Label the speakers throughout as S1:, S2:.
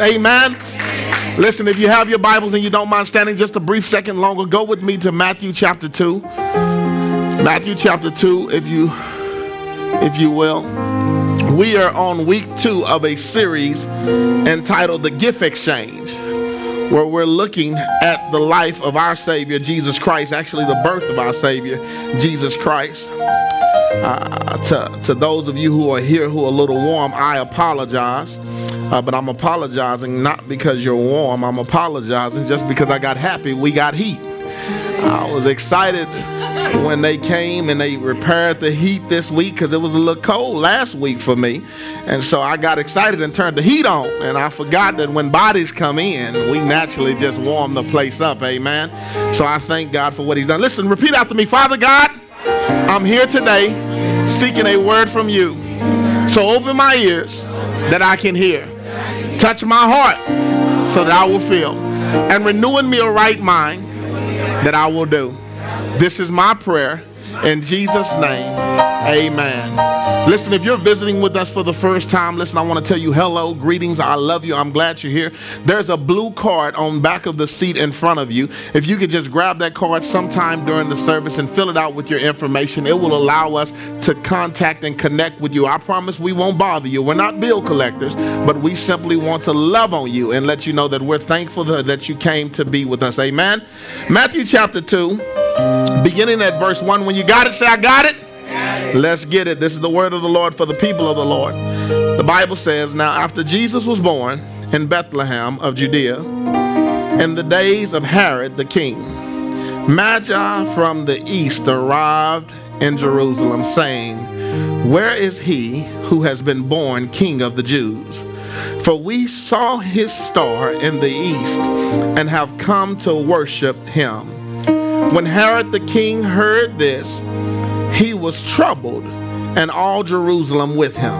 S1: Amen. Listen, if you have your Bibles and you don't mind standing just a brief second longer, go with me to Matthew chapter 2. Matthew chapter 2, if you if you will. We are on week 2 of a series entitled The Gift Exchange, where we're looking at the life of our Savior Jesus Christ, actually the birth of our Savior Jesus Christ. Uh, to, to those of you who are here who are a little warm, I apologize. Uh, but I'm apologizing not because you're warm. I'm apologizing just because I got happy we got heat. I was excited when they came and they repaired the heat this week because it was a little cold last week for me. And so I got excited and turned the heat on. And I forgot that when bodies come in, we naturally just warm the place up. Amen. So I thank God for what He's done. Listen, repeat after me Father God, I'm here today seeking a word from you. So open my ears that I can hear. Touch my heart so that I will feel. And renewing me a right mind that I will do. This is my prayer in Jesus' name. Amen. Listen, if you're visiting with us for the first time, listen, I want to tell you hello, greetings, I love you, I'm glad you're here. There's a blue card on back of the seat in front of you. If you could just grab that card sometime during the service and fill it out with your information, it will allow us to contact and connect with you. I promise we won't bother you. We're not bill collectors, but we simply want to love on you and let you know that we're thankful that you came to be with us. Amen. Matthew chapter 2, beginning at verse 1. When you got it, say, I got it. Let's get it. This is the word of the Lord for the people of the Lord. The Bible says, Now after Jesus was born in Bethlehem of Judea, in the days of Herod the king, Magi from the east arrived in Jerusalem, saying, Where is he who has been born king of the Jews? For we saw his star in the east and have come to worship him. When Herod the king heard this, he was troubled, and all Jerusalem with him.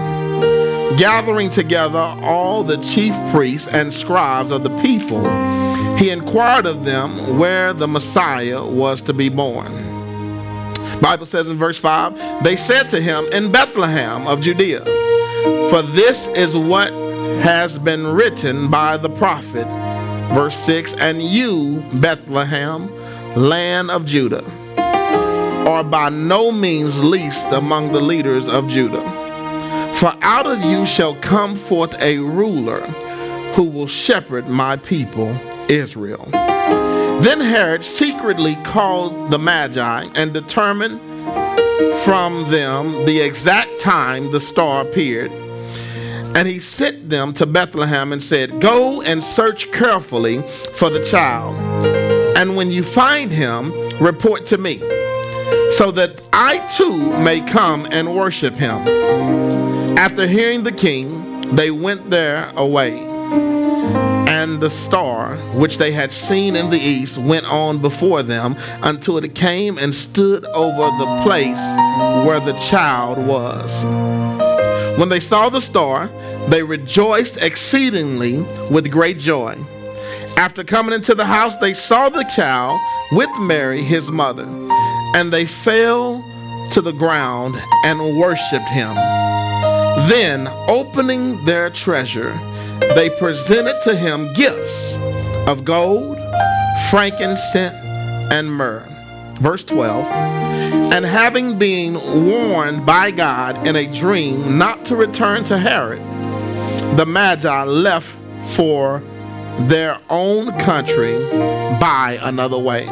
S1: Gathering together all the chief priests and scribes of the people, he inquired of them where the Messiah was to be born. Bible says in verse 5, they said to him in Bethlehem of Judea, for this is what has been written by the prophet. Verse 6, and you, Bethlehem, land of Judah, are by no means least among the leaders of Judah. For out of you shall come forth a ruler who will shepherd my people, Israel. Then Herod secretly called the Magi and determined from them the exact time the star appeared. And he sent them to Bethlehem and said, Go and search carefully for the child. And when you find him, report to me so that I too may come and worship him. After hearing the king, they went their away. And the star, which they had seen in the east, went on before them until it came and stood over the place where the child was. When they saw the star, they rejoiced exceedingly with great joy. After coming into the house, they saw the child with Mary, his mother and they fell to the ground and worshiped him. Then, opening their treasure, they presented to him gifts of gold, frankincense, and myrrh. Verse 12 And having been warned by God in a dream not to return to Herod, the Magi left for their own country by another way.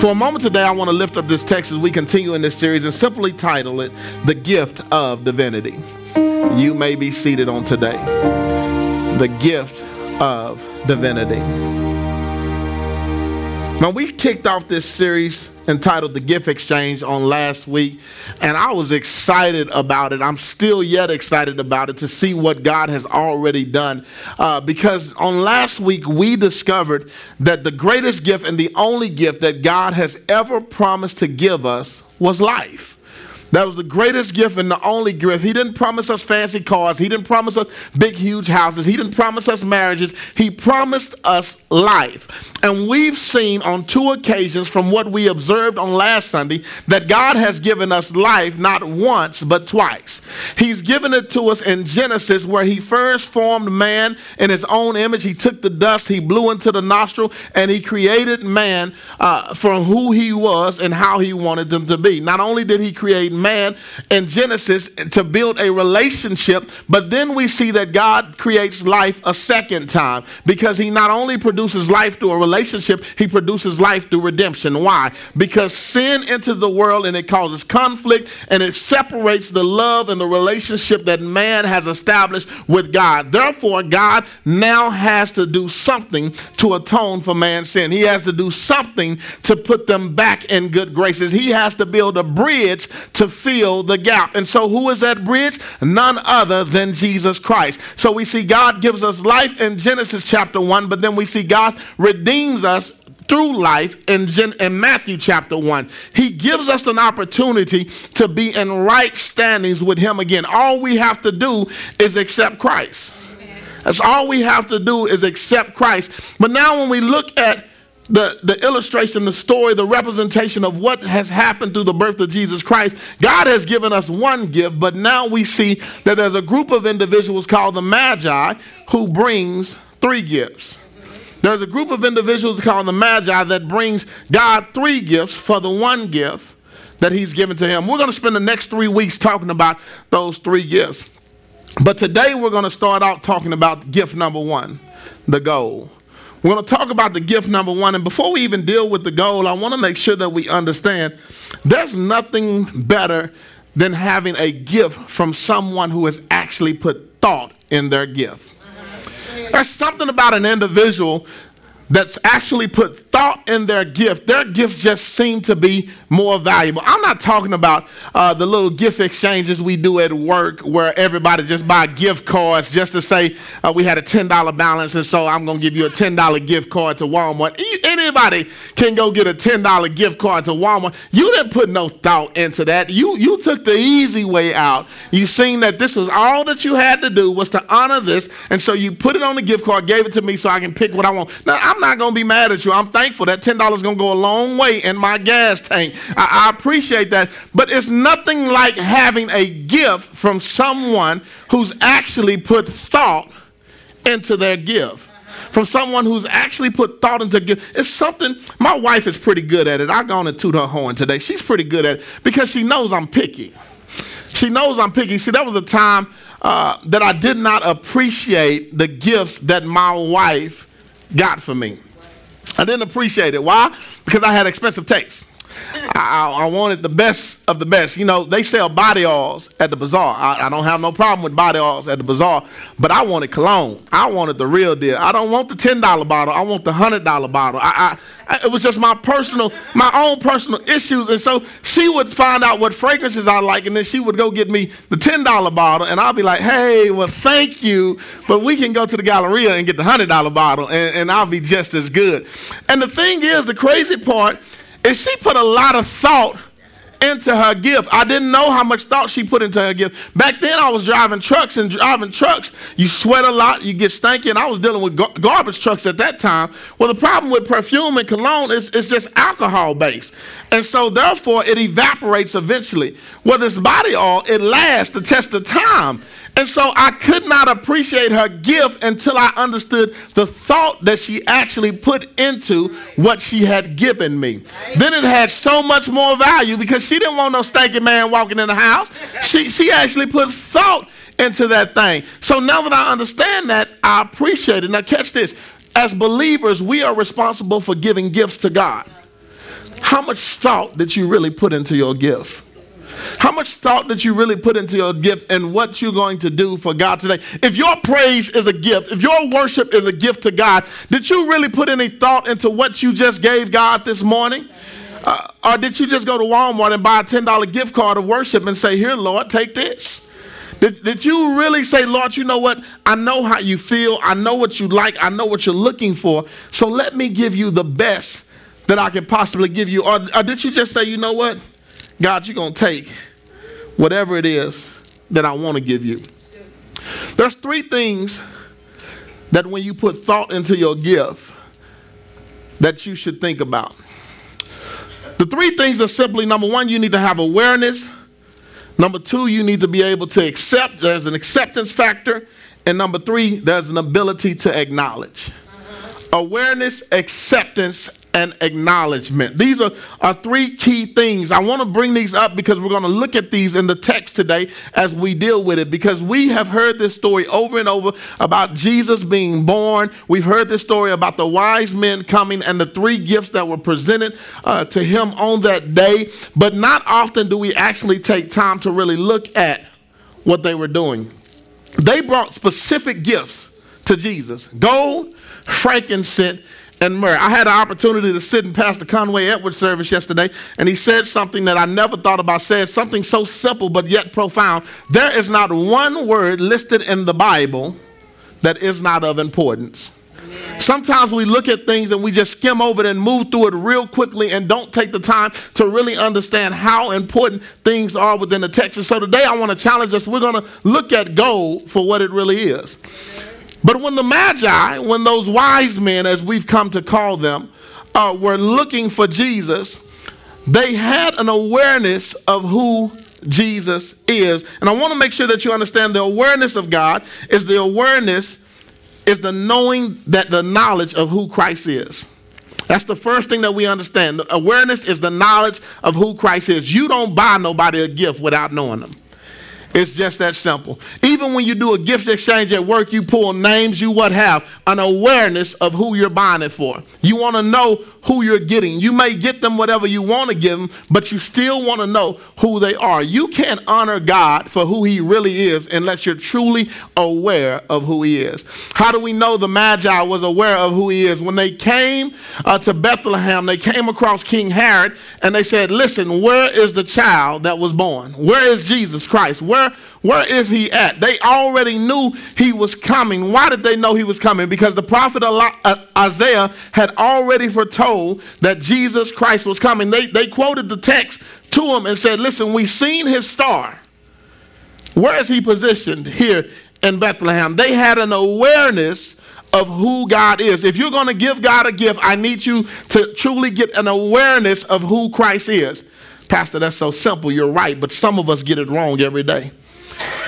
S1: For a moment today, I want to lift up this text as we continue in this series and simply title it The Gift of Divinity. You may be seated on today. The Gift of Divinity. Now, we kicked off this series entitled The Gift Exchange on last week, and I was excited about it. I'm still yet excited about it to see what God has already done. Uh, because on last week, we discovered that the greatest gift and the only gift that God has ever promised to give us was life. That was the greatest gift and the only gift. He didn't promise us fancy cars. He didn't promise us big, huge houses. He didn't promise us marriages. He promised us life. And we've seen on two occasions from what we observed on last Sunday that God has given us life not once, but twice. He's given it to us in Genesis, where He first formed man in His own image. He took the dust, He blew into the nostril, and He created man uh, from who He was and how He wanted them to be. Not only did He create man in Genesis to build a relationship, but then we see that God creates life a second time because he not only produces life through a relationship, he produces life through redemption. Why? Because sin enters the world and it causes conflict and it separates the love and the relationship that man has established with God. Therefore, God now has to do something to atone for man's sin. He has to do something to put them back in good graces. He has to build a bridge to fill the gap. And so, who is that bridge? None other than Jesus Christ. So, we see God gives us life in Genesis chapter 1, but then we see God redeems us through life in, Gen- in Matthew chapter 1. He gives us an opportunity to be in right standings with Him again. All we have to do is accept Christ. That's all we have to do is accept Christ. But now, when we look at the, the illustration, the story, the representation of what has happened through the birth of Jesus Christ, God has given us one gift, but now we see that there's a group of individuals called the Magi who brings three gifts. There's a group of individuals called the Magi that brings God three gifts for the one gift that He's given to Him. We're going to spend the next three weeks talking about those three gifts. But today we're going to start out talking about gift number one, the goal. We're going to talk about the gift number one. And before we even deal with the goal, I want to make sure that we understand there's nothing better than having a gift from someone who has actually put thought in their gift. There's something about an individual that's actually put thought in their gift, their gifts just seem to be more valuable. I'm not talking about uh, the little gift exchanges we do at work where everybody just buy gift cards just to say uh, we had a $10 balance and so I'm going to give you a $10 gift card to Walmart. Anybody can go get a $10 gift card to Walmart. You didn't put no thought into that. You, you took the easy way out. You seen that this was all that you had to do was to honor this and so you put it on the gift card, gave it to me so I can pick what I want. Now, I'm not going to be mad at you. I'm thankful that $10 is going to go a long way in my gas tank. I, I appreciate that. But it's nothing like having a gift from someone who's actually put thought into their gift from someone who's actually put thought into gift. It's something, my wife is pretty good at it. I go on and toot her horn today. She's pretty good at it because she knows I'm picky. She knows I'm picky. See, that was a time uh, that I did not appreciate the gifts that my wife got for me. I didn't appreciate it. Why? Because I had expensive taste. I, I, wanted the best of the best. You know, they sell body oils at the bazaar. I, I, don't have no problem with body oils at the bazaar, but I wanted cologne. I wanted the real deal. I don't want the ten dollar bottle. I want the hundred dollar bottle. I, it was just my personal, my own personal issues. And so she would find out what fragrances I like, and then she would go get me the ten dollar bottle, and I'll be like, "Hey, well, thank you, but we can go to the Galleria and get the hundred dollar bottle, and, and I'll be just as good." And the thing is, the crazy part is she put a lot of thought into her gift. I didn't know how much thought she put into her gift. Back then, I was driving trucks, and driving trucks, you sweat a lot, you get stanky, and I was dealing with gar- garbage trucks at that time. Well, the problem with perfume and cologne is it's just alcohol based. And so, therefore, it evaporates eventually. Well, this body oil, it lasts the test of time. And so I could not appreciate her gift until I understood the thought that she actually put into what she had given me. Then it had so much more value because she didn't want no stanky man walking in the house. She, she actually put thought into that thing. So now that I understand that, I appreciate it. Now, catch this. As believers, we are responsible for giving gifts to God. How much thought did you really put into your gift? How much thought did you really put into your gift and what you're going to do for God today? If your praise is a gift, if your worship is a gift to God, did you really put any thought into what you just gave God this morning? Uh, or did you just go to Walmart and buy a $10 gift card of worship and say, Here, Lord, take this? Did, did you really say, Lord, you know what? I know how you feel. I know what you like. I know what you're looking for. So let me give you the best that I can possibly give you. Or, or did you just say, you know what? God, you're going to take whatever it is that I want to give you. There's three things that when you put thought into your gift that you should think about. The three things are simply number one, you need to have awareness. Number two, you need to be able to accept. There's an acceptance factor. And number three, there's an ability to acknowledge. Awareness, acceptance, and acknowledgement. These are, are three key things. I want to bring these up because we're going to look at these in the text today as we deal with it because we have heard this story over and over about Jesus being born. We've heard this story about the wise men coming and the three gifts that were presented uh, to him on that day. But not often do we actually take time to really look at what they were doing. They brought specific gifts to Jesus gold, frankincense, and myrrh. I had an opportunity to sit in Pastor Conway Edwards' service yesterday, and he said something that I never thought about. Said something so simple but yet profound. There is not one word listed in the Bible that is not of importance. Sometimes we look at things and we just skim over it and move through it real quickly and don't take the time to really understand how important things are within the text. And so today I want to challenge us. We're going to look at gold for what it really is. But when the Magi, when those wise men, as we've come to call them, uh, were looking for Jesus, they had an awareness of who Jesus is. And I want to make sure that you understand the awareness of God is the awareness, is the knowing that the knowledge of who Christ is. That's the first thing that we understand. Awareness is the knowledge of who Christ is. You don't buy nobody a gift without knowing them. It's just that simple. Even when you do a gift exchange at work, you pull names, you what have an awareness of who you're buying it for. You want to know who you're getting. You may get them whatever you want to give them, but you still want to know who they are. You can't honor God for who He really is unless you're truly aware of who He is. How do we know the Magi was aware of who He is? When they came uh, to Bethlehem, they came across King Herod and they said, Listen, where is the child that was born? Where is Jesus Christ? Where where is he at? They already knew he was coming. Why did they know he was coming? Because the prophet uh, Isaiah had already foretold that Jesus Christ was coming. They, they quoted the text to him and said, Listen, we've seen his star. Where is he positioned here in Bethlehem? They had an awareness of who God is. If you're going to give God a gift, I need you to truly get an awareness of who Christ is. Pastor, that's so simple. You're right, but some of us get it wrong every day.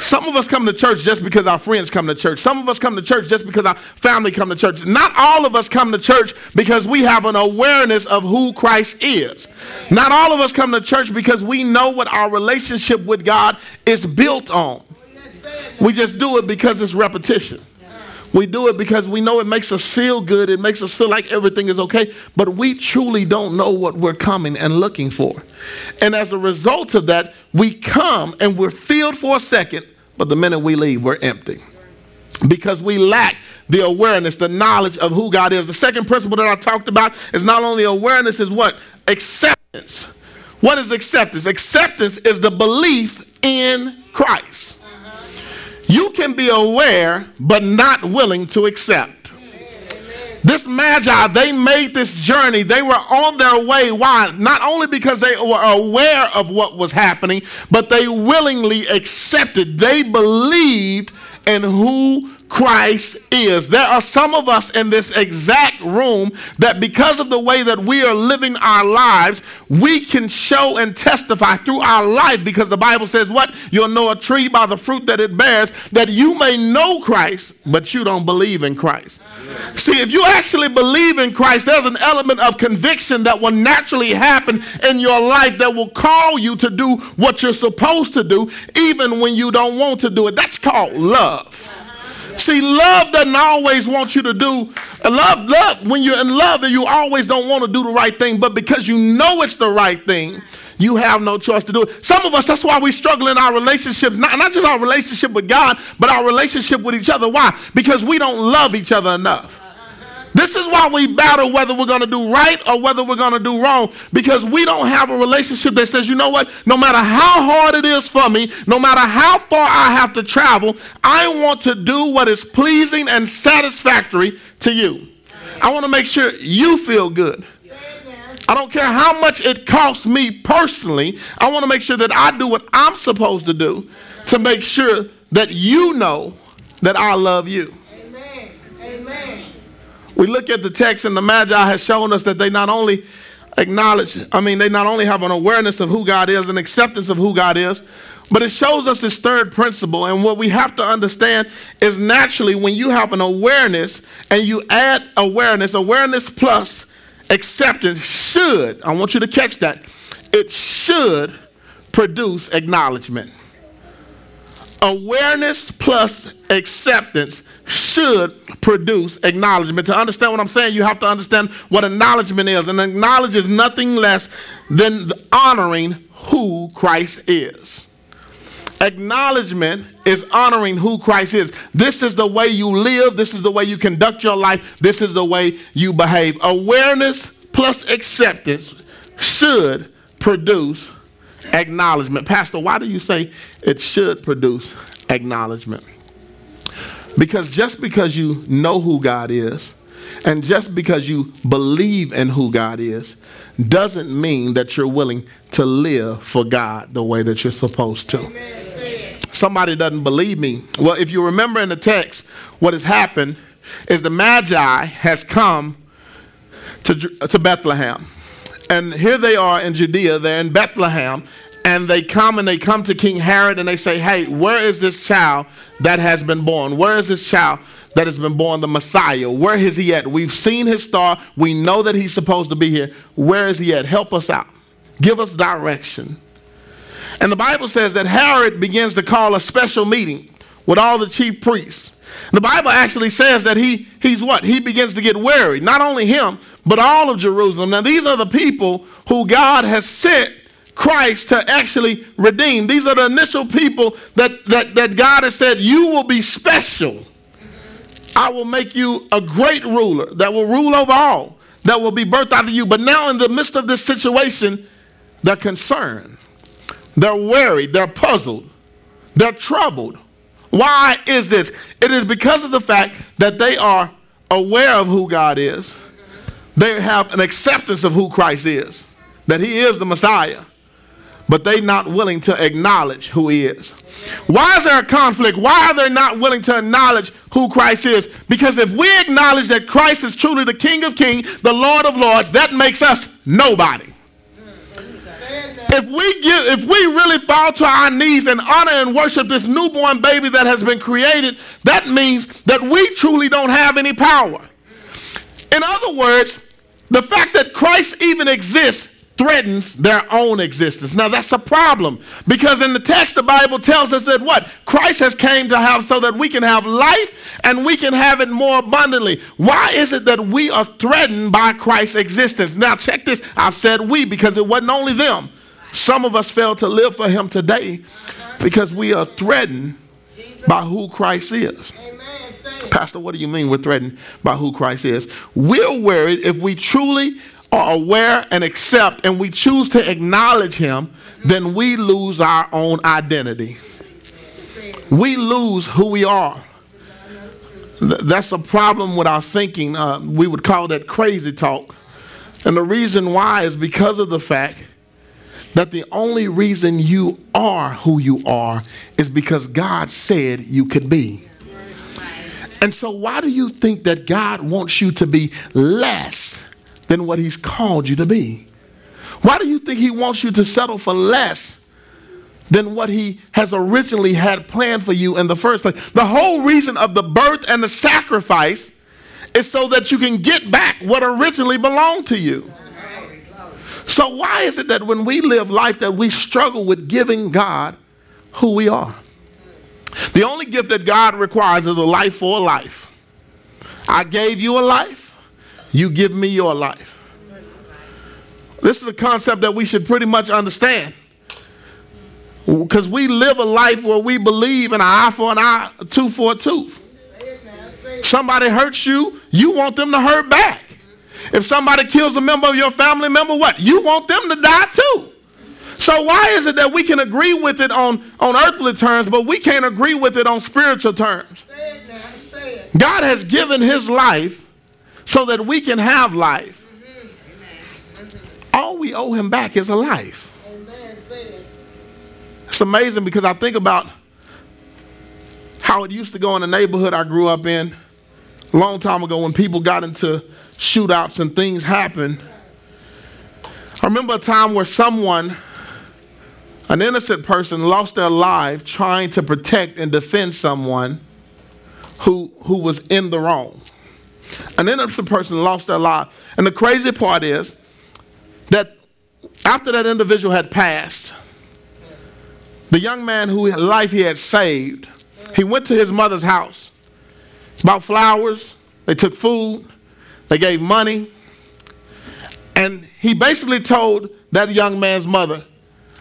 S1: Some of us come to church just because our friends come to church. Some of us come to church just because our family come to church. Not all of us come to church because we have an awareness of who Christ is. Not all of us come to church because we know what our relationship with God is built on. We just do it because it's repetition. We do it because we know it makes us feel good. It makes us feel like everything is okay. But we truly don't know what we're coming and looking for. And as a result of that, we come and we're filled for a second, but the minute we leave, we're empty. Because we lack the awareness, the knowledge of who God is. The second principle that I talked about is not only awareness, is what? Acceptance. What is acceptance? Acceptance is the belief in Christ. You can be aware, but not willing to accept. This magi, they made this journey. They were on their way. Why? Not only because they were aware of what was happening, but they willingly accepted. They believed in who Christ is. There are some of us in this exact room that because of the way that we are living our lives, we can show and testify through our life because the Bible says what? You'll know a tree by the fruit that it bears, that you may know Christ, but you don't believe in Christ. See, if you actually believe in Christ, there's an element of conviction that will naturally happen in your life that will call you to do what you're supposed to do, even when you don't want to do it. That's called love. See, love doesn't always want you to do love. Love when you're in love, and you always don't want to do the right thing, but because you know it's the right thing, you have no choice to do it. Some of us, that's why we struggle in our relationship, not, not just our relationship with God, but our relationship with each other. Why? Because we don't love each other enough. This is why we battle whether we're going to do right or whether we're going to do wrong because we don't have a relationship that says, you know what, no matter how hard it is for me, no matter how far I have to travel, I want to do what is pleasing and satisfactory to you. I want to make sure you feel good. I don't care how much it costs me personally. I want to make sure that I do what I'm supposed to do to make sure that you know that I love you. We look at the text, and the Magi has shown us that they not only acknowledge, I mean, they not only have an awareness of who God is, an acceptance of who God is, but it shows us this third principle. And what we have to understand is naturally when you have an awareness and you add awareness, awareness plus acceptance should, I want you to catch that, it should produce acknowledgement. Awareness plus acceptance should produce acknowledgement. To understand what I'm saying, you have to understand what acknowledgement is. And acknowledge is nothing less than honoring who Christ is. Acknowledgement is honoring who Christ is. This is the way you live. This is the way you conduct your life. This is the way you behave. Awareness plus acceptance should produce acknowledgement. Pastor, why do you say it should produce acknowledgement? Because just because you know who God is and just because you believe in who God is doesn't mean that you're willing to live for God the way that you're supposed to. Amen. Somebody doesn't believe me. Well, if you remember in the text, what has happened is the Magi has come to, to Bethlehem. And here they are in Judea, they're in Bethlehem, and they come and they come to King Herod and they say, Hey, where is this child that has been born? Where is this child that has been born, the Messiah? Where is he at? We've seen his star. We know that he's supposed to be here. Where is he at? Help us out. Give us direction. And the Bible says that Herod begins to call a special meeting with all the chief priests. The Bible actually says that he he's what? He begins to get weary. Not only him, but all of Jerusalem. Now these are the people who God has sent Christ to actually redeem. These are the initial people that, that, that God has said, You will be special. I will make you a great ruler that will rule over all, that will be birthed out of you. But now, in the midst of this situation, they're concerned, they're worried, they're puzzled, they're troubled. Why is this? It is because of the fact that they are aware of who God is, they have an acceptance of who Christ is, that He is the Messiah but they not willing to acknowledge who he is. Why is there a conflict? Why are they not willing to acknowledge who Christ is? Because if we acknowledge that Christ is truly the King of Kings, the Lord of Lords, that makes us nobody. If we give, if we really fall to our knees and honor and worship this newborn baby that has been created, that means that we truly don't have any power. In other words, the fact that Christ even exists threatens their own existence. Now that's a problem because in the text the Bible tells us that what? Christ has came to have so that we can have life and we can have it more abundantly. Why is it that we are threatened by Christ's existence? Now check this. I've said we because it wasn't only them. Some of us fail to live for him today because we are threatened by who Christ is. Pastor, what do you mean we're threatened by who Christ is? We're worried if we truly are aware and accept and we choose to acknowledge him, then we lose our own identity. We lose who we are. That's a problem with our thinking. Uh, we would call that crazy talk. And the reason why is because of the fact that the only reason you are who you are is because God said you could be. And so, why do you think that God wants you to be less than what He's called you to be? Why do you think He wants you to settle for less than what He has originally had planned for you in the first place? The whole reason of the birth and the sacrifice is so that you can get back what originally belonged to you. So, why is it that when we live life that we struggle with giving God who we are? The only gift that God requires is a life for a life. I gave you a life. You give me your life. This is a concept that we should pretty much understand. Because we live a life where we believe in an eye for an eye, a tooth for a tooth. Somebody hurts you, you want them to hurt back. If somebody kills a member of your family member, what? You want them to die too. So why is it that we can agree with it on, on earthly terms, but we can't agree with it on spiritual terms? God has given his life so that we can have life. all we owe him back is a life. It's amazing because I think about how it used to go in the neighborhood I grew up in a long time ago when people got into shootouts and things happened. I remember a time where someone, an innocent person, lost their life trying to protect and defend someone who, who was in the wrong. An innocent person lost their life. And the crazy part is that after that individual had passed, the young man whose life he had saved, he went to his mother's house, bought flowers, they took food, they gave money, and he basically told that young man's mother,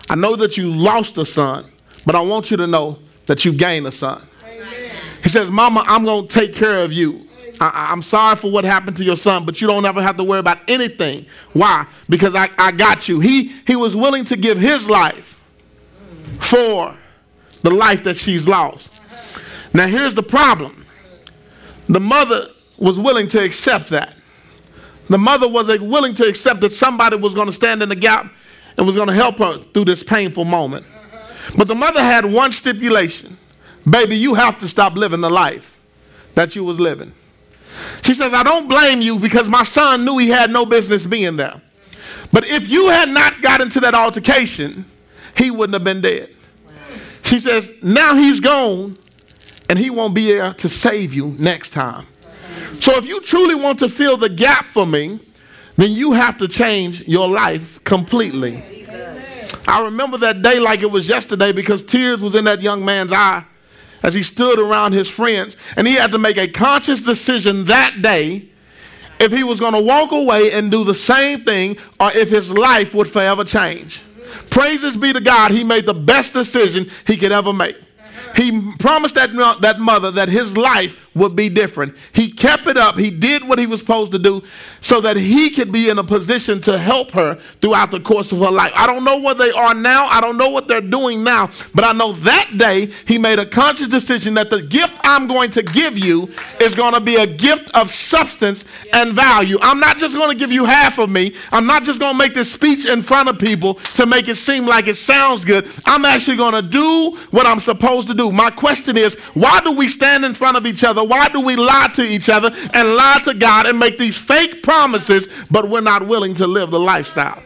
S1: I know that you lost a son, but I want you to know that you gained a son. Amen. He says, Mama, I'm going to take care of you. I, am sorry for what happened to your son, but you don't ever have to worry about anything. Why? Because I, I got you. He, he was willing to give his life for the life that she's lost. Now, here's the problem the mother was willing to accept that. The mother was willing to accept that somebody was going to stand in the gap and was going to help her through this painful moment. But the mother had one stipulation baby, you have to stop living the life that you was living. She says, I don't blame you because my son knew he had no business being there. But if you had not got into that altercation, he wouldn't have been dead. She says, now he's gone and he won't be there to save you next time. So if you truly want to fill the gap for me, then you have to change your life completely. I remember that day like it was yesterday because tears was in that young man's eye as he stood around his friends and he had to make a conscious decision that day if he was going to walk away and do the same thing or if his life would forever change. Praises be to God, he made the best decision he could ever make. He promised that, that mother that his life would be different. He kept it up. He did what he was supposed to do so that he could be in a position to help her throughout the course of her life. I don't know where they are now. I don't know what they're doing now. But I know that day he made a conscious decision that the gift I'm going to give you is going to be a gift of substance and value. I'm not just going to give you half of me. I'm not just going to make this speech in front of people to make it seem like it sounds good. I'm actually going to do what I'm supposed to do. My question is why do we stand in front of each other? Why do we lie to each other and lie to God and make these fake promises, but we're not willing to live the lifestyle?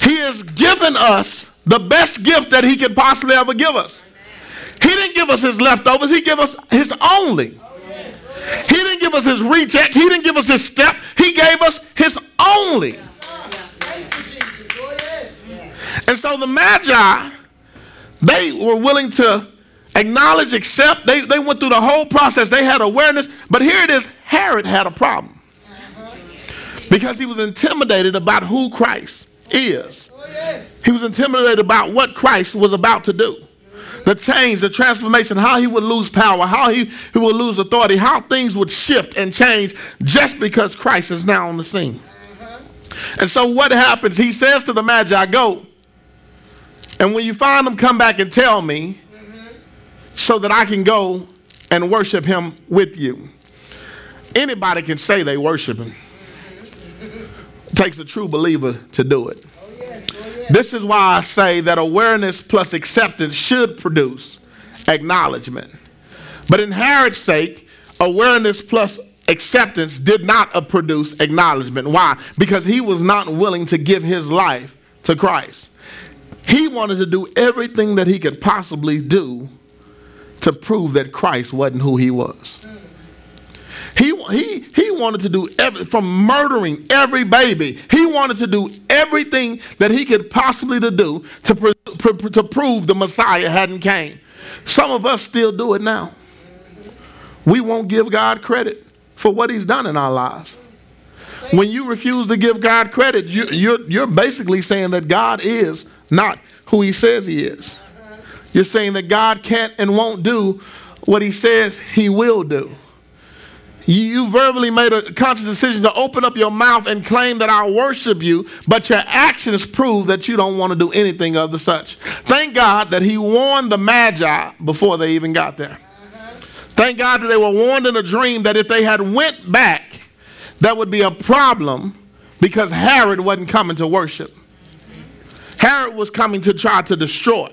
S1: He has given us the best gift that He could possibly ever give us. He didn't give us His leftovers, He gave us His only. He didn't give us His reject, He didn't give us His step, He gave us His only. And so the Magi, they were willing to acknowledge, accept. They, they went through the whole process. They had awareness. But here it is Herod had a problem because he was intimidated about who Christ is. He was intimidated about what Christ was about to do. The change, the transformation, how he would lose power, how he, he would lose authority, how things would shift and change just because Christ is now on the scene. And so what happens? He says to the Magi, Go. And when you find them, come back and tell me so that I can go and worship him with you. Anybody can say they worship him. It takes a true believer to do it. This is why I say that awareness plus acceptance should produce acknowledgement. But in Herod's sake, awareness plus acceptance did not produce acknowledgement. Why? Because he was not willing to give his life to Christ. He wanted to do everything that he could possibly do to prove that Christ wasn't who he was. He, he, he wanted to do every, from murdering every baby. He wanted to do everything that he could possibly to do to, pr- pr- to prove the Messiah hadn't came. Some of us still do it now. We won't give God credit for what he's done in our lives. When you refuse to give God credit, you, you're, you're basically saying that God is not who he says he is. You're saying that God can't and won't do what he says he will do. You verbally made a conscious decision to open up your mouth and claim that I worship you, but your actions prove that you don't want to do anything of the such. Thank God that he warned the Magi before they even got there. Thank God that they were warned in a dream that if they had went back, that would be a problem because Herod wasn't coming to worship. Herod was coming to try to destroy.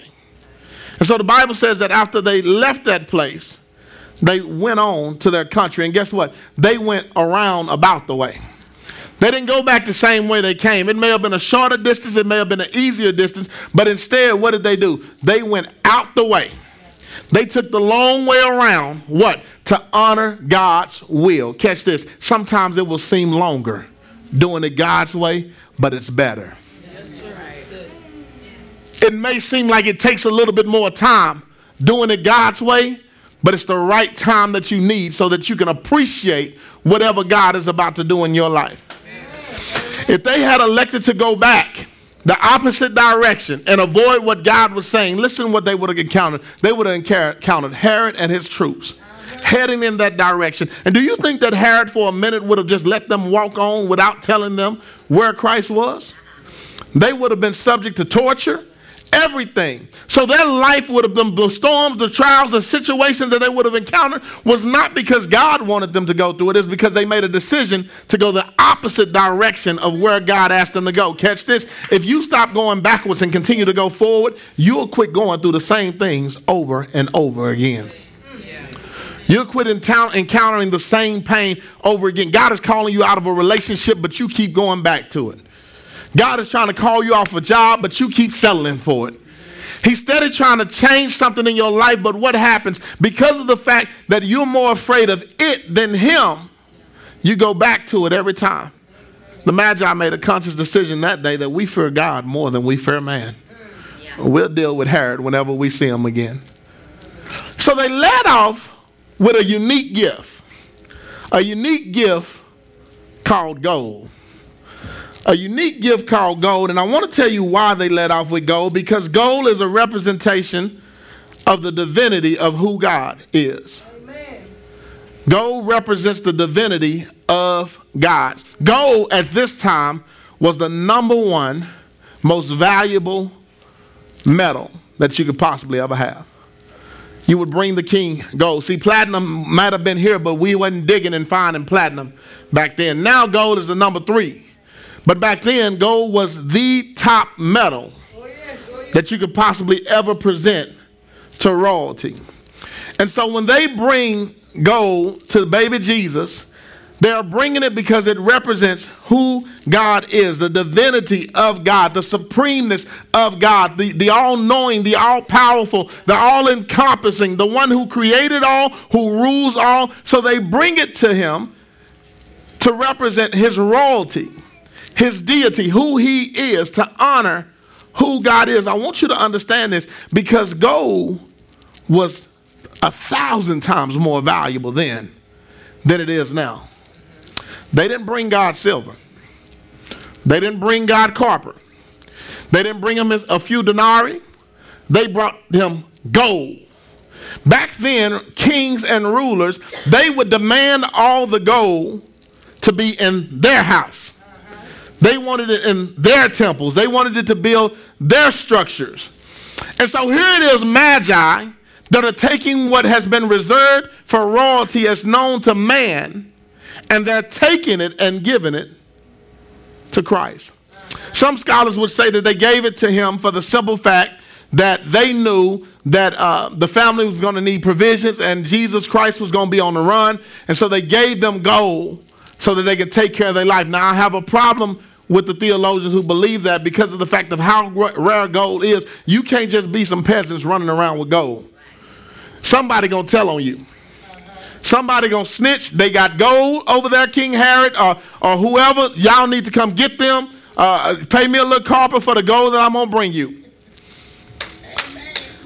S1: And so the Bible says that after they left that place, they went on to their country. And guess what? They went around about the way. They didn't go back the same way they came. It may have been a shorter distance, it may have been an easier distance, but instead, what did they do? They went out the way. They took the long way around, what? To honor God's will. Catch this. Sometimes it will seem longer doing it God's way, but it's better. It may seem like it takes a little bit more time doing it God's way, but it's the right time that you need so that you can appreciate whatever God is about to do in your life. If they had elected to go back the opposite direction and avoid what God was saying, listen what they would have encountered. They would have encountered Herod and his troops heading in that direction. And do you think that Herod for a minute would have just let them walk on without telling them where Christ was? They would have been subject to torture everything. So their life would have been the storms, the trials, the situations that they would have encountered was not because God wanted them to go through it, it's because they made a decision to go the opposite direction of where God asked them to go. Catch this. If you stop going backwards and continue to go forward, you'll quit going through the same things over and over again. You'll quit encountering the same pain over again. God is calling you out of a relationship, but you keep going back to it. God is trying to call you off a job, but you keep settling for it. He's steady trying to change something in your life, but what happens? Because of the fact that you're more afraid of it than him, you go back to it every time. The Magi made a conscious decision that day that we fear God more than we fear man. We'll deal with Herod whenever we see him again. So they led off with a unique gift, a unique gift called gold a unique gift called gold. And I want to tell you why they let off with gold because gold is a representation of the divinity of who God is. Amen. Gold represents the divinity of God. Gold at this time was the number one most valuable metal that you could possibly ever have. You would bring the king gold. See, platinum might have been here, but we wasn't digging and finding platinum back then. Now gold is the number three. But back then, gold was the top metal that you could possibly ever present to royalty. And so when they bring gold to the baby Jesus, they are bringing it because it represents who God is, the divinity of God, the supremeness of God, the, the all knowing, the all powerful, the all encompassing, the one who created all, who rules all. So they bring it to him to represent his royalty his deity, who he is, to honor who God is. I want you to understand this because gold was a thousand times more valuable then than it is now. They didn't bring God silver. They didn't bring God copper. They didn't bring him a few denarii. They brought him gold. Back then, kings and rulers, they would demand all the gold to be in their house. They wanted it in their temples. They wanted it to build their structures. And so here it is, magi that are taking what has been reserved for royalty as known to man, and they're taking it and giving it to Christ. Some scholars would say that they gave it to him for the simple fact that they knew that uh, the family was going to need provisions and Jesus Christ was going to be on the run. And so they gave them gold so that they could take care of their life. Now, I have a problem with the theologians who believe that because of the fact of how rare gold is. You can't just be some peasants running around with gold. Somebody gonna tell on you. Somebody gonna snitch. They got gold over there, King Herod or, or whoever. Y'all need to come get them. Uh, pay me a little copper for the gold that I'm gonna bring you.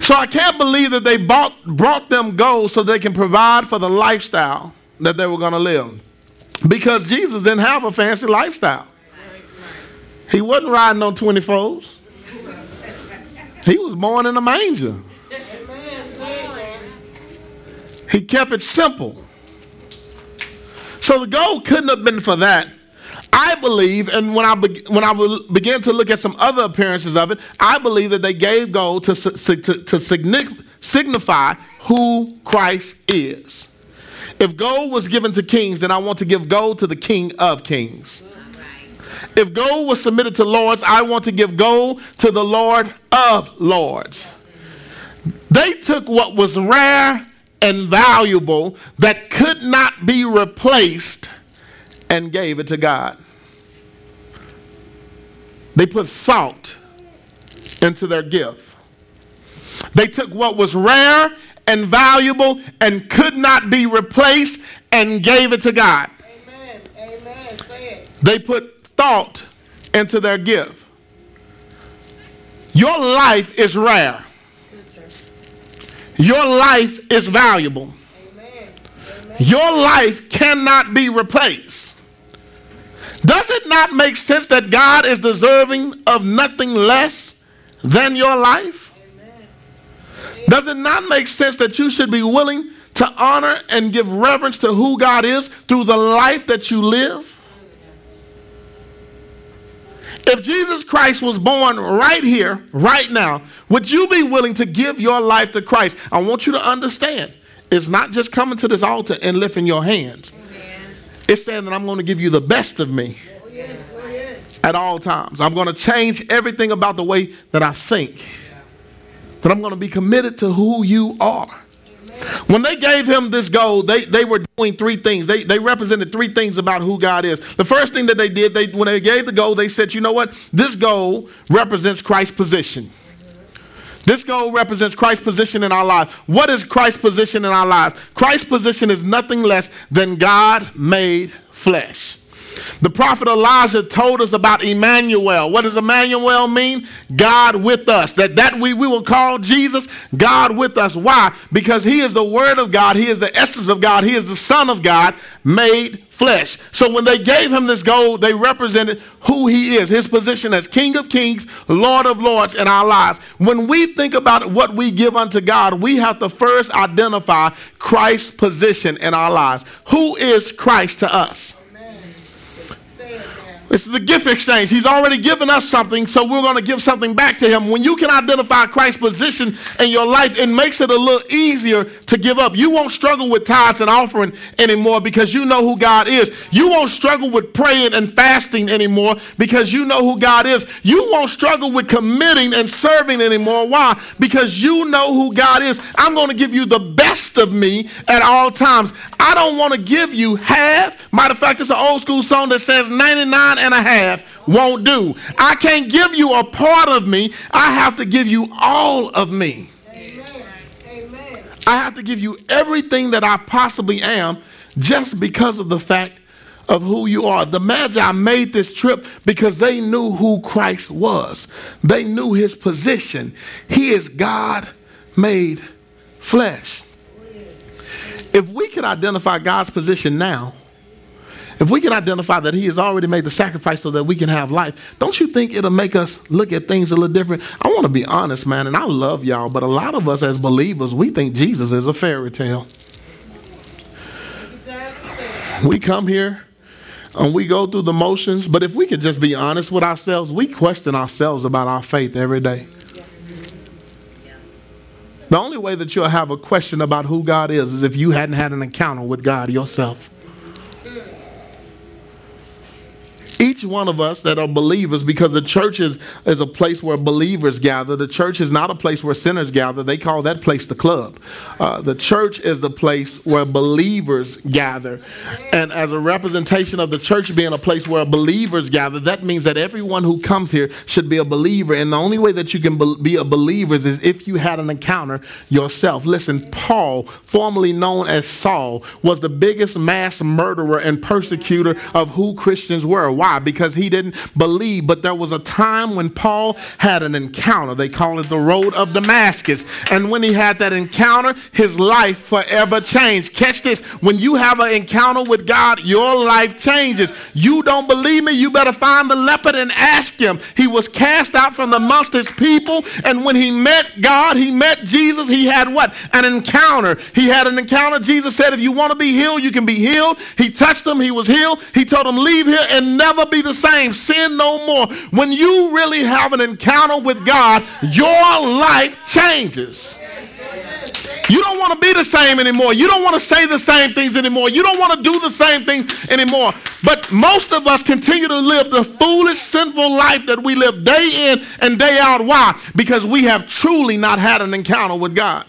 S1: So I can't believe that they bought, brought them gold so they can provide for the lifestyle that they were gonna live. Because Jesus didn't have a fancy lifestyle. He wasn't riding on 24s. He was born in a manger. He kept it simple. So the gold couldn't have been for that. I believe, and when I be, when I began to look at some other appearances of it, I believe that they gave gold to, to, to signify who Christ is. If gold was given to kings, then I want to give gold to the King of Kings. If gold was submitted to lords, I want to give gold to the Lord of lords. They took what was rare and valuable that could not be replaced and gave it to God. They put thought into their gift. They took what was rare and valuable and could not be replaced and gave it to God. Amen. Amen. Say it. They put thought into their gift. Your life is rare. Your life is valuable. Amen. Amen. Your life cannot be replaced. Does it not make sense that God is deserving of nothing less than your life? Amen. Does it not make sense that you should be willing to honor and give reverence to who God is through the life that you live? If Jesus Christ was born right here, right now, would you be willing to give your life to Christ? I want you to understand it's not just coming to this altar and lifting your hands, Amen. it's saying that I'm going to give you the best of me yes, yes. at all times. I'm going to change everything about the way that I think, that I'm going to be committed to who you are. When they gave him this gold, they, they were doing three things. They, they represented three things about who God is. The first thing that they did, they, when they gave the gold, they said, you know what? This gold represents Christ's position. This gold represents Christ's position in our life. What is Christ's position in our life? Christ's position is nothing less than God made flesh. The prophet Elijah told us about Emmanuel. What does Emmanuel mean? God with us. That that we, we will call Jesus God with us. Why? Because he is the word of God. He is the essence of God. He is the son of God made flesh. So when they gave him this gold, they represented who he is, his position as King of Kings, Lord of Lords in our lives. When we think about what we give unto God, we have to first identify Christ's position in our lives. Who is Christ to us? It's the gift exchange. He's already given us something, so we're going to give something back to him. When you can identify Christ's position in your life, it makes it a little easier to give up. You won't struggle with tithes and offering anymore because you know who God is. You won't struggle with praying and fasting anymore because you know who God is. You won't struggle with committing and serving anymore. Why? Because you know who God is. I'm going to give you the best of me at all times. I don't want to give you half. Matter of fact, it's an old school song that says 99 and a half won't do. I can't give you a part of me. I have to give you all of me. Amen. Amen. I have to give you everything that I possibly am just because of the fact of who you are. The Magi made this trip because they knew who Christ was. They knew his position. He is God made flesh. Oh, if we can identify God's position now, if we can identify that He has already made the sacrifice so that we can have life, don't you think it'll make us look at things a little different? I want to be honest, man, and I love y'all, but a lot of us as believers, we think Jesus is a fairy tale. We come here and we go through the motions, but if we could just be honest with ourselves, we question ourselves about our faith every day. The only way that you'll have a question about who God is is if you hadn't had an encounter with God yourself. Each one of us that are believers, because the church is, is a place where believers gather. The church is not a place where sinners gather. They call that place the club. Uh, the church is the place where believers gather. And as a representation of the church being a place where believers gather, that means that everyone who comes here should be a believer. And the only way that you can be a believer is if you had an encounter yourself. Listen, Paul, formerly known as Saul, was the biggest mass murderer and persecutor of who Christians were. Why? Because he didn't believe. But there was a time when Paul had an encounter. They call it the road of Damascus. And when he had that encounter, his life forever changed. Catch this. When you have an encounter with God, your life changes. You don't believe me? You better find the leopard and ask him. He was cast out from amongst his people. And when he met God, he met Jesus, he had what? An encounter. He had an encounter. Jesus said, if you want to be healed, you can be healed. He touched him. He was healed. He told him, leave here and never never be the same. Sin no more. When you really have an encounter with God, your life changes. You don't want to be the same anymore. You don't want to say the same things anymore. You don't want to do the same things anymore. But most of us continue to live the foolish, sinful life that we live day in and day out. Why? Because we have truly not had an encounter with God.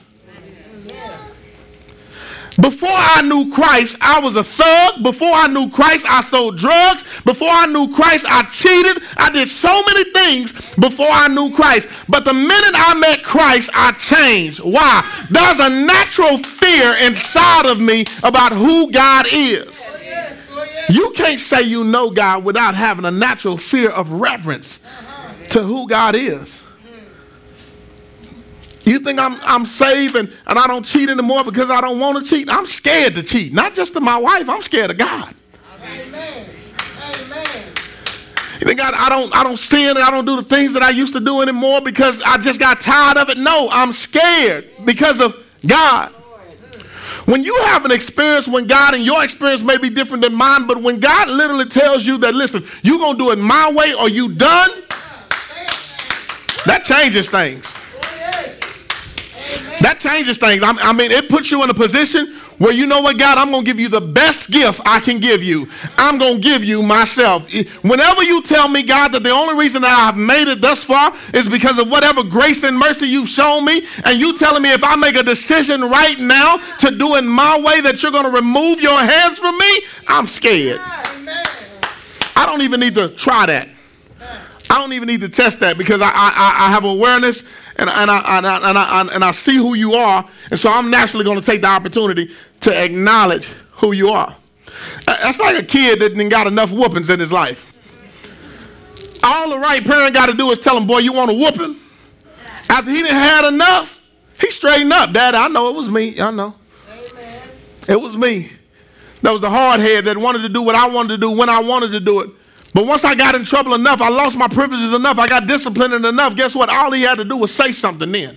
S1: Before I knew Christ, I was a thug. Before I knew Christ, I sold drugs. Before I knew Christ, I cheated. I did so many things before I knew Christ. But the minute I met Christ, I changed. Why? There's a natural fear inside of me about who God is. You can't say you know God without having a natural fear of reverence to who God is. You think I'm, I'm saved and, and I don't cheat anymore because I don't want to cheat? I'm scared to cheat. Not just to my wife, I'm scared of God. Amen. Amen. You think I, I, don't I don't sin and I don't do the things that I used to do anymore because I just got tired of it? No, I'm scared because of God. When you have an experience when God and your experience may be different than mine, but when God literally tells you that, listen, you're going to do it my way or you done, that changes things. That changes things. I mean, it puts you in a position where you know what, God, I'm going to give you the best gift I can give you. I'm going to give you myself. Whenever you tell me, God, that the only reason that I've made it thus far is because of whatever grace and mercy you've shown me, and you telling me if I make a decision right now to do it my way that you're going to remove your hands from me, I'm scared. I don't even need to try that. I don't even need to test that because I, I, I have awareness and, and, I, and, I, and, I, and I see who you are. And so I'm naturally going to take the opportunity to acknowledge who you are. Uh, that's like a kid that didn't got enough whoopings in his life. All the right parent got to do is tell him, boy, you want a whooping? After he didn't had enough, he straightened up. Dad, I know it was me. I know. Amen. It was me. That was the hard head that wanted to do what I wanted to do when I wanted to do it. But once I got in trouble enough, I lost my privileges enough, I got disciplined enough, guess what? All he had to do was say something then.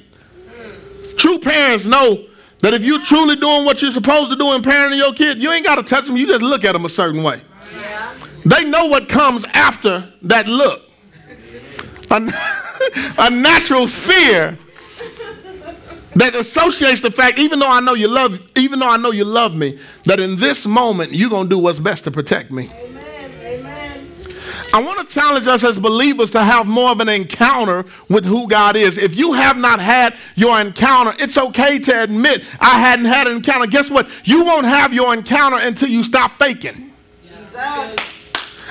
S1: True parents know that if you're truly doing what you're supposed to do in parenting your kid, you ain't got to touch them, you just look at them a certain way. Yeah. They know what comes after that look. A, a natural fear that associates the fact, even though I know you love, even though I know you love me, that in this moment you're gonna do what's best to protect me. I want to challenge us as believers to have more of an encounter with who God is. If you have not had your encounter, it's okay to admit I hadn't had an encounter. Guess what? You won't have your encounter until you stop faking.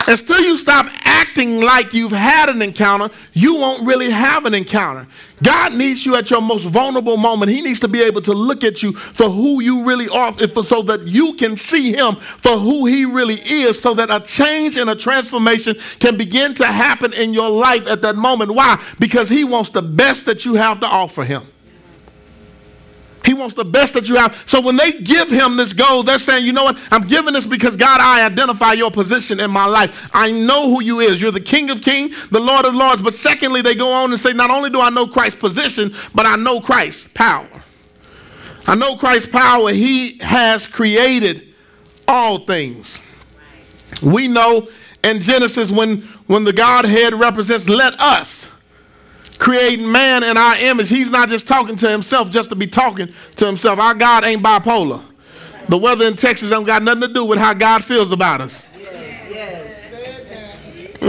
S1: Until you stop acting like you've had an encounter, you won't really have an encounter. God needs you at your most vulnerable moment. He needs to be able to look at you for who you really are, so that you can see Him for who He really is, so that a change and a transformation can begin to happen in your life at that moment. Why? Because He wants the best that you have to offer Him. He wants the best that you have. So when they give him this gold, they're saying, you know what? I'm giving this because God, I identify your position in my life. I know who you is. You're the King of Kings, the Lord of Lords. But secondly, they go on and say, not only do I know Christ's position, but I know Christ's power. I know Christ's power. He has created all things. We know in Genesis when, when the Godhead represents, let us creating man in our image. He's not just talking to himself just to be talking to himself. Our God ain't bipolar. The weather in Texas don't got nothing to do with how God feels about us.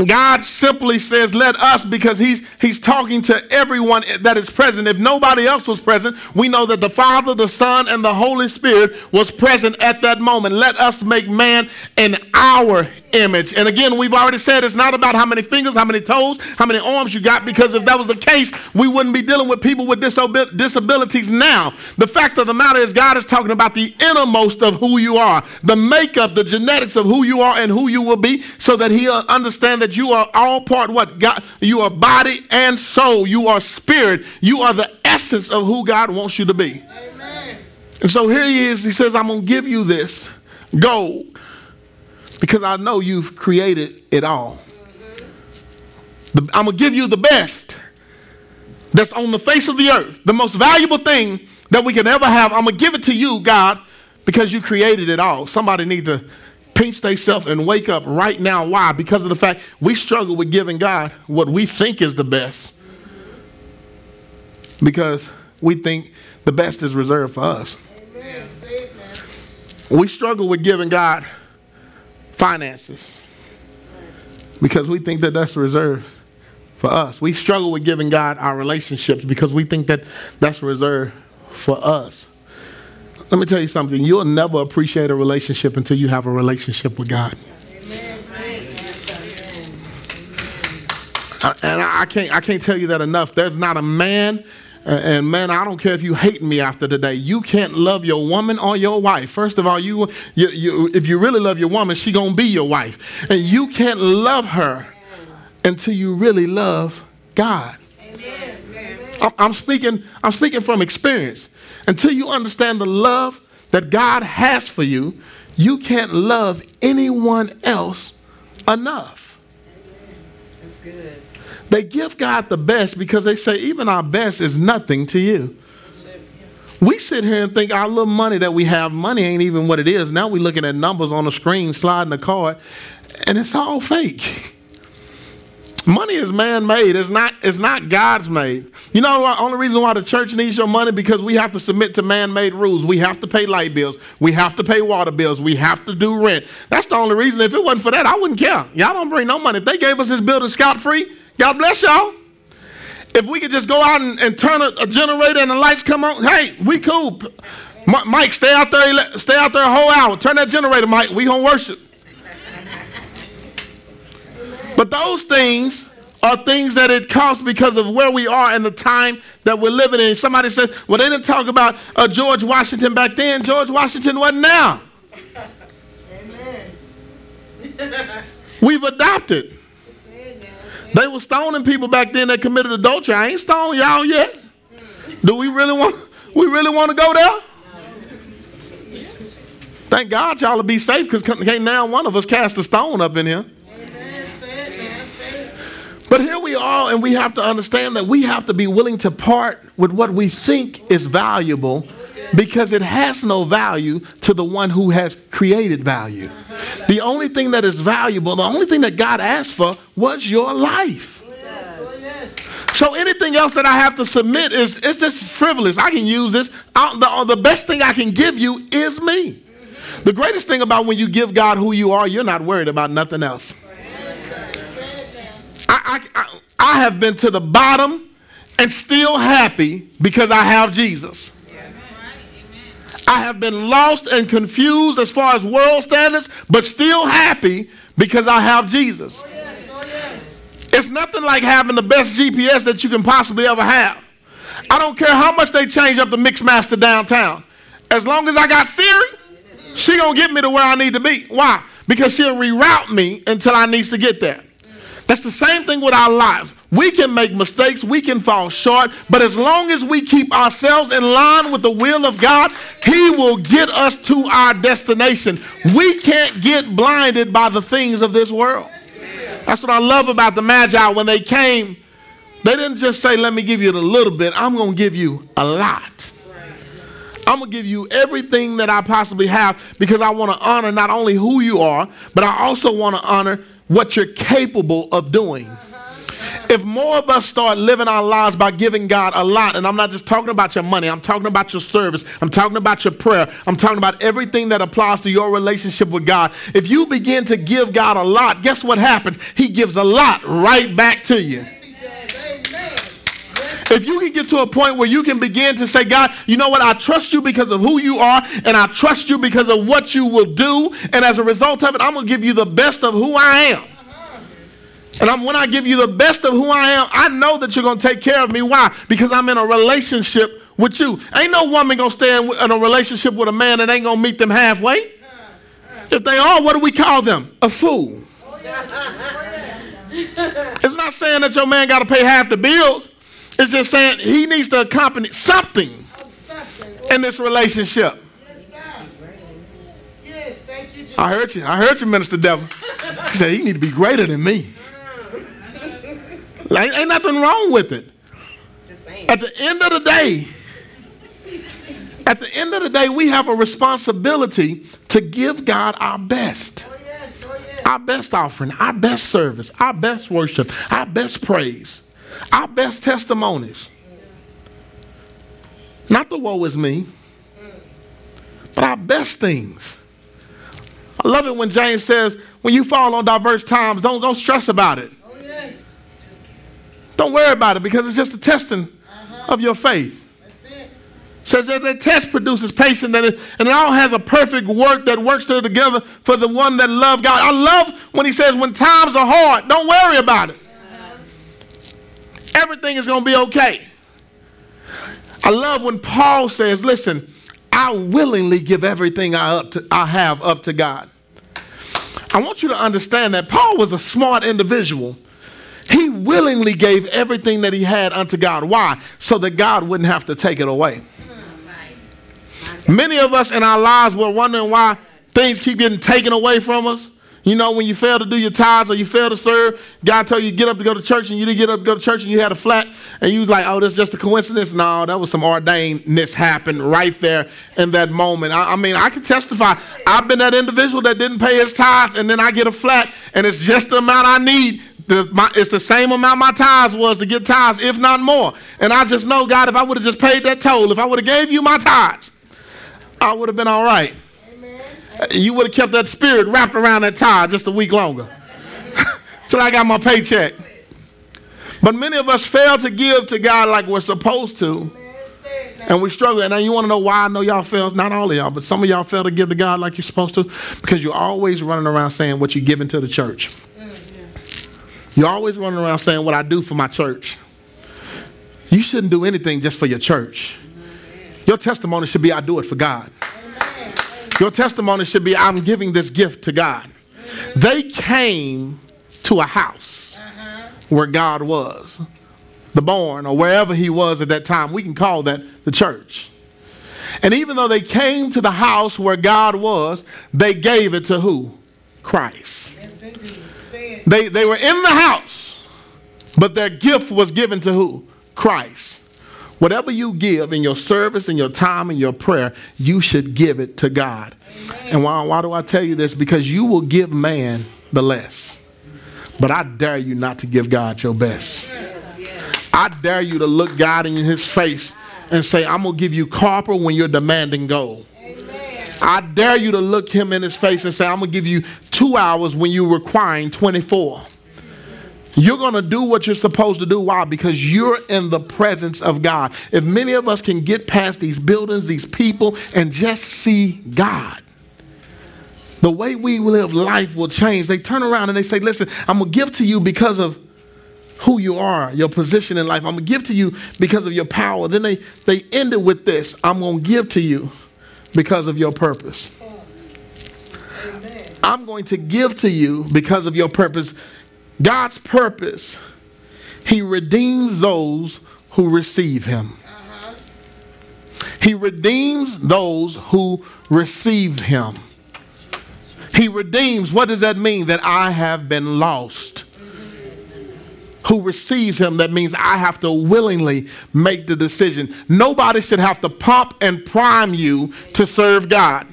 S1: God simply says, let us, because he's, he's talking to everyone that is present. If nobody else was present, we know that the Father, the Son, and the Holy Spirit was present at that moment. Let us make man in our image. And again, we've already said it's not about how many fingers, how many toes, how many arms you got, because if that was the case, we wouldn't be dealing with people with disabilities now. The fact of the matter is, God is talking about the innermost of who you are, the makeup, the genetics of who you are and who you will be, so that He'll understand that you are all part what God, you are body and soul, you are spirit, you are the essence of who God wants you to be. Amen. And so here He is, He says, I'm going to give you this gold because I know you've created it all. The, I'm going to give you the best that's on the face of the earth, the most valuable thing that we can ever have. I'm going to give it to you, God, because you created it all. Somebody need to pinch themselves and wake up right now. Why? Because of the fact we struggle with giving God what we think is the best. Because we think the best is reserved for us. We struggle with giving God finances because we think that that's reserved for us. We struggle with giving God our relationships because we think that that's reserved for us. Let me tell you something. You'll never appreciate a relationship until you have a relationship with God. and I can't, I can't tell you that enough. There's not a man, and man, I don't care if you hate me after today. You can't love your woman or your wife. First of all, you, you, you if you really love your woman, she gonna be your wife, and you can't love her until you really love God. I'm speaking, I'm speaking from experience. Until you understand the love that God has for you, you can't love anyone else enough. That's good. They give God the best because they say, even our best is nothing to you. We sit here and think our little money that we have, money ain't even what it is. Now we're looking at numbers on the screen, sliding a card, and it's all fake. Money is man-made. It's not, it's not God's made. You know the only reason why the church needs your money? Because we have to submit to man-made rules. We have to pay light bills. We have to pay water bills. We have to do rent. That's the only reason. If it wasn't for that, I wouldn't care. Y'all don't bring no money. If they gave us this building scot-free, God bless y'all. If we could just go out and, and turn a, a, generator and the lights come on, hey, we cool. M- Mike, stay out there, stay out there a whole hour. Turn that generator, Mike. We gonna worship. But those things are things that it costs because of where we are and the time that we're living in. Somebody says, well, they didn't talk about uh, George Washington back then. George Washington wasn't now. Amen. We've adopted. They were stoning people back then that committed adultery. I ain't stoned y'all yet. Do we really want we really want to go there? Thank God y'all will be safe because can't now one of us cast a stone up in here. But here we are, and we have to understand that we have to be willing to part with what we think is valuable because it has no value to the one who has created value. The only thing that is valuable, the only thing that God asked for was your life. So anything else that I have to submit is it's just frivolous. I can use this. the, the best thing I can give you is me. The greatest thing about when you give God who you are, you're not worried about nothing else. I, I, I have been to the bottom and still happy because I have Jesus. I have been lost and confused as far as world standards, but still happy because I have Jesus. Oh, yes. Oh, yes. It's nothing like having the best GPS that you can possibly ever have. I don't care how much they change up the Mixmaster downtown. As long as I got Siri, she gonna get me to where I need to be. Why? Because she'll reroute me until I needs to get there. That's the same thing with our lives. We can make mistakes, we can fall short, but as long as we keep ourselves in line with the will of God, He will get us to our destination. We can't get blinded by the things of this world. That's what I love about the Magi. When they came, they didn't just say, Let me give you a little bit, I'm going to give you a lot. I'm going to give you everything that I possibly have because I want to honor not only who you are, but I also want to honor what you're capable of doing. If more of us start living our lives by giving God a lot, and I'm not just talking about your money, I'm talking about your service, I'm talking about your prayer, I'm talking about everything that applies to your relationship with God. If you begin to give God a lot, guess what happens? He gives a lot right back to you. If you can get to a point where you can begin to say, God, you know what? I trust you because of who you are, and I trust you because of what you will do. And as a result of it, I'm going to give you the best of who I am. And I'm, when I give you the best of who I am, I know that you're going to take care of me. Why? Because I'm in a relationship with you. Ain't no woman going to stay in, in a relationship with a man that ain't going to meet them halfway. If they are, what do we call them? A fool. It's not saying that your man got to pay half the bills. It's just saying he needs to accompany something in this relationship. Yes, thank you, I heard you. I heard you, Minister Devil. He said he need to be greater than me. Like, ain't nothing wrong with it. At the end of the day, at the end of the day, we have a responsibility to give God our best. Oh, yes, oh, yes. Our best offering, our best service, our best worship, our best praise our best testimonies. Not the woe is me, but our best things. I love it when James says, when you fall on diverse times, don't, don't stress about it. Don't worry about it because it's just a testing
S2: Uh-huh.
S1: of your faith. Says that the test produces patience and it, and it all has a perfect work that works together for the one that love God. I love when he says when times are hard, don't worry about it. Everything is going to be okay. I love when Paul says, listen, I willingly give everything I, up to, I have up to God. I want you to understand that Paul was a smart individual. Willingly gave everything that he had unto God. Why? So that God wouldn't have to take it away. Many of us in our lives were wondering why things keep getting taken away from us. You know, when you fail to do your tithes or you fail to serve, God told you get up to go to church and you didn't get up to go to church and you had a flat and you was like, oh, that's just a coincidence. No, that was some ordainedness happened right there in that moment. I, I mean, I can testify. I've been that individual that didn't pay his tithes and then I get a flat and it's just the amount I need. The, my, it's the same amount my tithes was to get tithes, if not more. And I just know, God, if I would have just paid that toll, if I would have gave you my tithes, I would have been all right.
S2: Amen.
S1: You would have kept that spirit wrapped around that tie just a week longer. Till I got my paycheck. But many of us fail to give to God like we're supposed to.
S2: Man, say it now.
S1: And we struggle. And now you want to know why I know y'all fail? Not all of y'all, but some of y'all fail to give to God like you're supposed to because you're always running around saying what you're giving to the church. You're always running around saying what I do for my church. You shouldn't do anything just for your church. Your testimony should be I do it for God. Your testimony should be I'm giving this gift to God. They came to a house where God was, the born, or wherever he was at that time. We can call that the church. And even though they came to the house where God was, they gave it to who? Christ.
S2: Yes.
S1: They, they were in the house, but their gift was given to who? Christ. Whatever you give in your service, in your time, in your prayer, you should give it to God. And why, why do I tell you this? Because you will give man the less. But I dare you not to give God your best. I dare you to look God in his face and say, I'm going to give you copper when you're demanding gold. I dare you to look him in his face and say, I'm going to give you two hours when you're requiring 24. You're going to do what you're supposed to do. Why? Because you're in the presence of God. If many of us can get past these buildings, these people, and just see God, the way we live life will change. They turn around and they say, Listen, I'm going to give to you because of who you are, your position in life. I'm going to give to you because of your power. Then they, they end it with this I'm going to give to you because of your purpose. I'm going to give to you because of your purpose. God's purpose, He redeems those who receive Him. He redeems those who receive Him. He redeems, what does that mean? That I have been lost. Who receives Him, that means I have to willingly make the decision. Nobody should have to pump and prime you to serve God.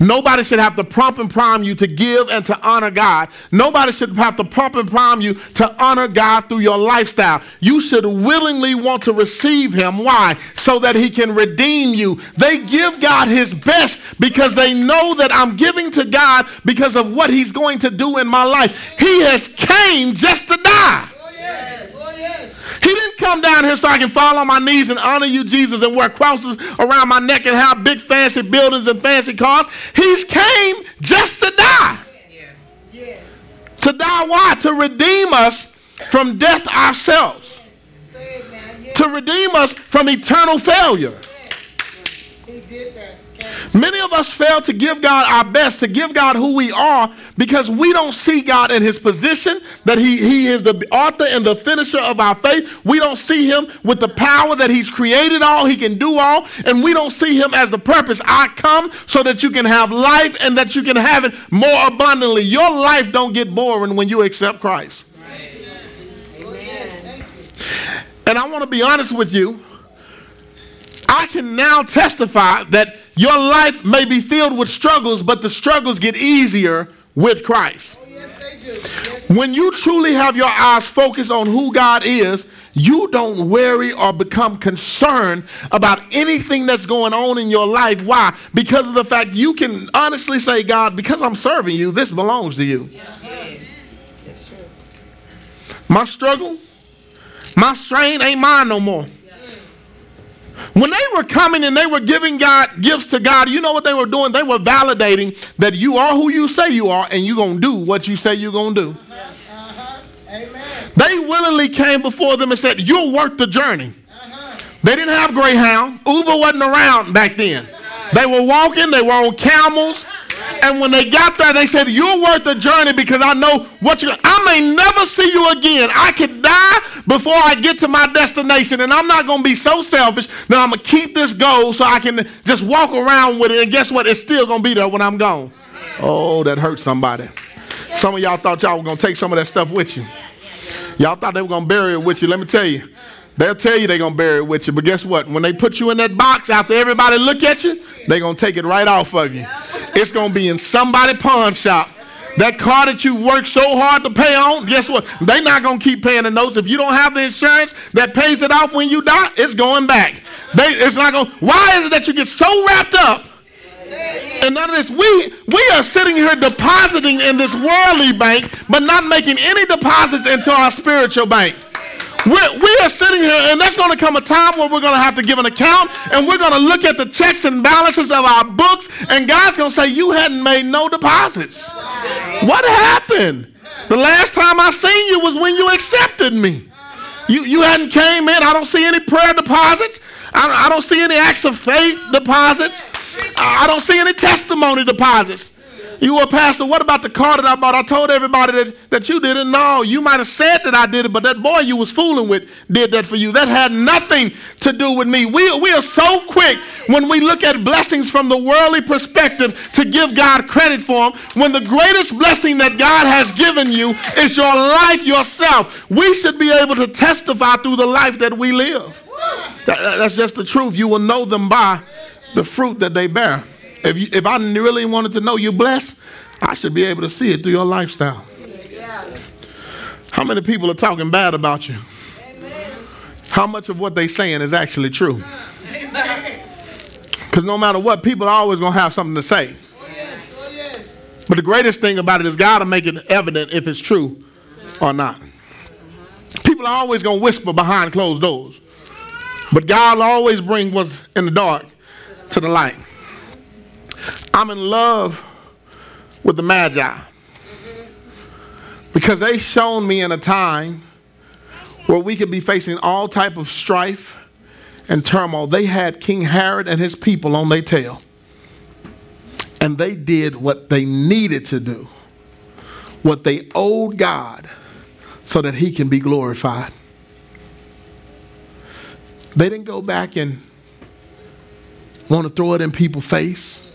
S1: Nobody should have to prompt and prime you to give and to honor God. Nobody should have to prompt and prime you to honor God through your lifestyle. You should willingly want to receive Him. Why? So that He can redeem you. They give God His best because they know that I'm giving to God because of what He's going to do in my life. He has came just to die.
S2: Oh, yes. Oh, yes.
S1: He didn't come down here so I can fall on my knees and honor you, Jesus, and wear crosses around my neck and have big fancy buildings and fancy cars. He's came just to die.
S2: Yes.
S1: To die why? To redeem us from death ourselves.
S2: Say it now. Yes.
S1: To redeem us from eternal failure.
S2: He did that.
S1: Many of us fail to give God our best, to give God who we are, because we don't see God in his position, that he, he is the author and the finisher of our faith. We don't see him with the power that he's created all, he can do all, and we don't see him as the purpose. I come so that you can have life and that you can have it more abundantly. Your life don't get boring when you accept Christ.
S2: You.
S1: And I want to be honest with you. I can now testify that your life may be filled with struggles, but the struggles get easier with Christ.
S2: Oh, yes, they do. Yes.
S1: When you truly have your eyes focused on who God is, you don't worry or become concerned about anything that's going on in your life. Why? Because of the fact you can honestly say, God, because I'm serving you, this belongs to you. Yes. Yes, sir. My struggle, my strain ain't mine no more. When they were coming and they were giving God gifts to God, you know what they were doing? They were validating that you are who you say you are and you're going to do what you say you're going to do.
S2: Uh-huh. Amen.
S1: They willingly came before them and said, You're worth the journey.
S2: Uh-huh.
S1: They didn't have Greyhound. Uber wasn't around back then. They were walking, they were on camels. And when they got there, they said, You're worth the journey because I know what you're I may never see you again. I could die before I get to my destination. And I'm not gonna be so selfish that I'm gonna keep this goal so I can just walk around with it. And guess what? It's still gonna be there when I'm gone. Oh, that hurt somebody. Some of y'all thought y'all were gonna take some of that stuff with you. Y'all thought they were gonna bury it with you. Let me tell you. They'll tell you they're gonna bury it with you, but guess what? When they put you in that box after everybody look at you, they're gonna take it right off of you. It's gonna be in somebody pawn shop. That car that you worked so hard to pay on, guess what? They're not gonna keep paying the notes. If you don't have the insurance that pays it off when you die, it's going back. They, it's not going. Why is it that you get so wrapped up and none of this, we we are sitting here depositing in this worldly bank, but not making any deposits into our spiritual bank. We're, we are sitting here, and there's going to come a time where we're going to have to give an account, and we're going to look at the checks and balances of our books, and God's going to say, "You hadn't made no deposits. What happened? The last time I seen you was when you accepted me. You you hadn't came in. I don't see any prayer deposits. I, I don't see any acts of faith deposits. I I don't see any testimony deposits. You were a pastor. What about the car that I bought? I told everybody that, that you didn't know. You might have said that I did it, but that boy you was fooling with did that for you. That had nothing to do with me. We, we are so quick when we look at blessings from the worldly perspective to give God credit for them. When the greatest blessing that God has given you is your life yourself. We should be able to testify through the life that we live. That- that's just the truth. You will know them by the fruit that they bear. If, you, if I really wanted to know you're blessed, I should be able to see it through your lifestyle. How many people are talking bad about you? How much of what they're saying is actually true? Because no matter what, people are always going to have something to say. But the greatest thing about it is God will make it evident if it's true or not. People are always going to whisper behind closed doors. But God will always bring what's in the dark to the light. I'm in love with the Magi because they shown me in a time where we could be facing all type of strife and turmoil. They had King Herod and his people on their tail and they did what they needed to do, what they owed God, so that He can be glorified. They didn't go back and want to throw it in people's face.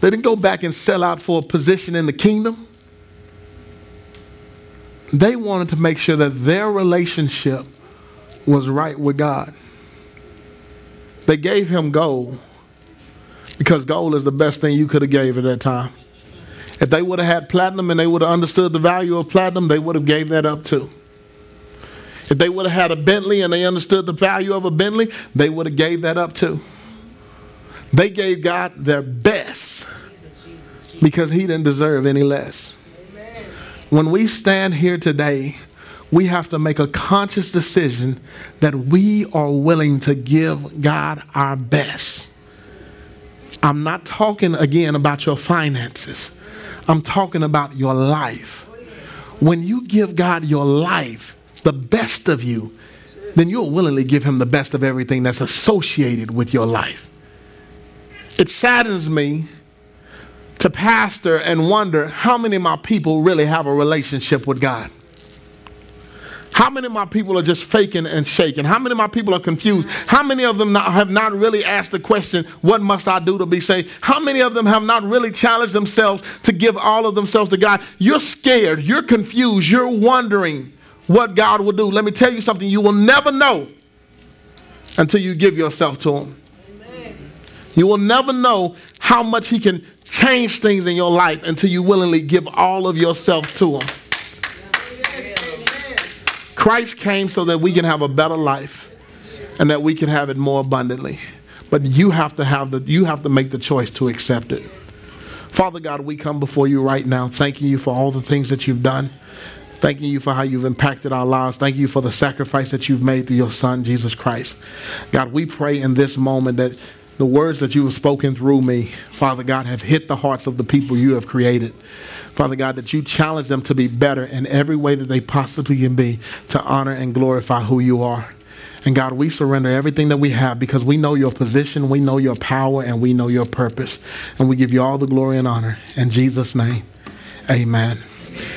S1: They didn't go back and sell out for a position in the kingdom. They wanted to make sure that their relationship was right with God. They gave him gold because gold is the best thing you could have gave at that time. If they would have had platinum and they would have understood the value of platinum, they would have gave that up too. If they would have had a Bentley and they understood the value of a Bentley, they would have gave that up too. They gave God their best because he didn't deserve any less. When we stand here today, we have to make a conscious decision that we are willing to give God our best. I'm not talking again about your finances. I'm talking about your life. When you give God your life, the best of you, then you'll willingly give him the best of everything that's associated with your life. It saddens me to pastor and wonder how many of my people really have a relationship with God. How many of my people are just faking and shaking? How many of my people are confused? How many of them not, have not really asked the question, What must I do to be saved? How many of them have not really challenged themselves to give all of themselves to God? You're scared, you're confused, you're wondering what God will do. Let me tell you something you will never know until you give yourself to Him. You will never know how much He can change things in your life until you willingly give all of yourself to Him. Christ came so that we can have a better life and that we can have it more abundantly. But you have to have the you have to make the choice to accept it. Father God, we come before you right now, thanking you for all the things that you've done. Thanking you for how you've impacted our lives. Thank you for the sacrifice that you've made through your Son, Jesus Christ. God, we pray in this moment that the words that you have spoken through me, Father God, have hit the hearts of the people you have created. Father God, that you challenge them to be better in every way that they possibly can be to honor and glorify who you are. And God, we surrender everything that we have because we know your position, we know your power, and we know your purpose. And we give you all the glory and honor. In Jesus' name, amen.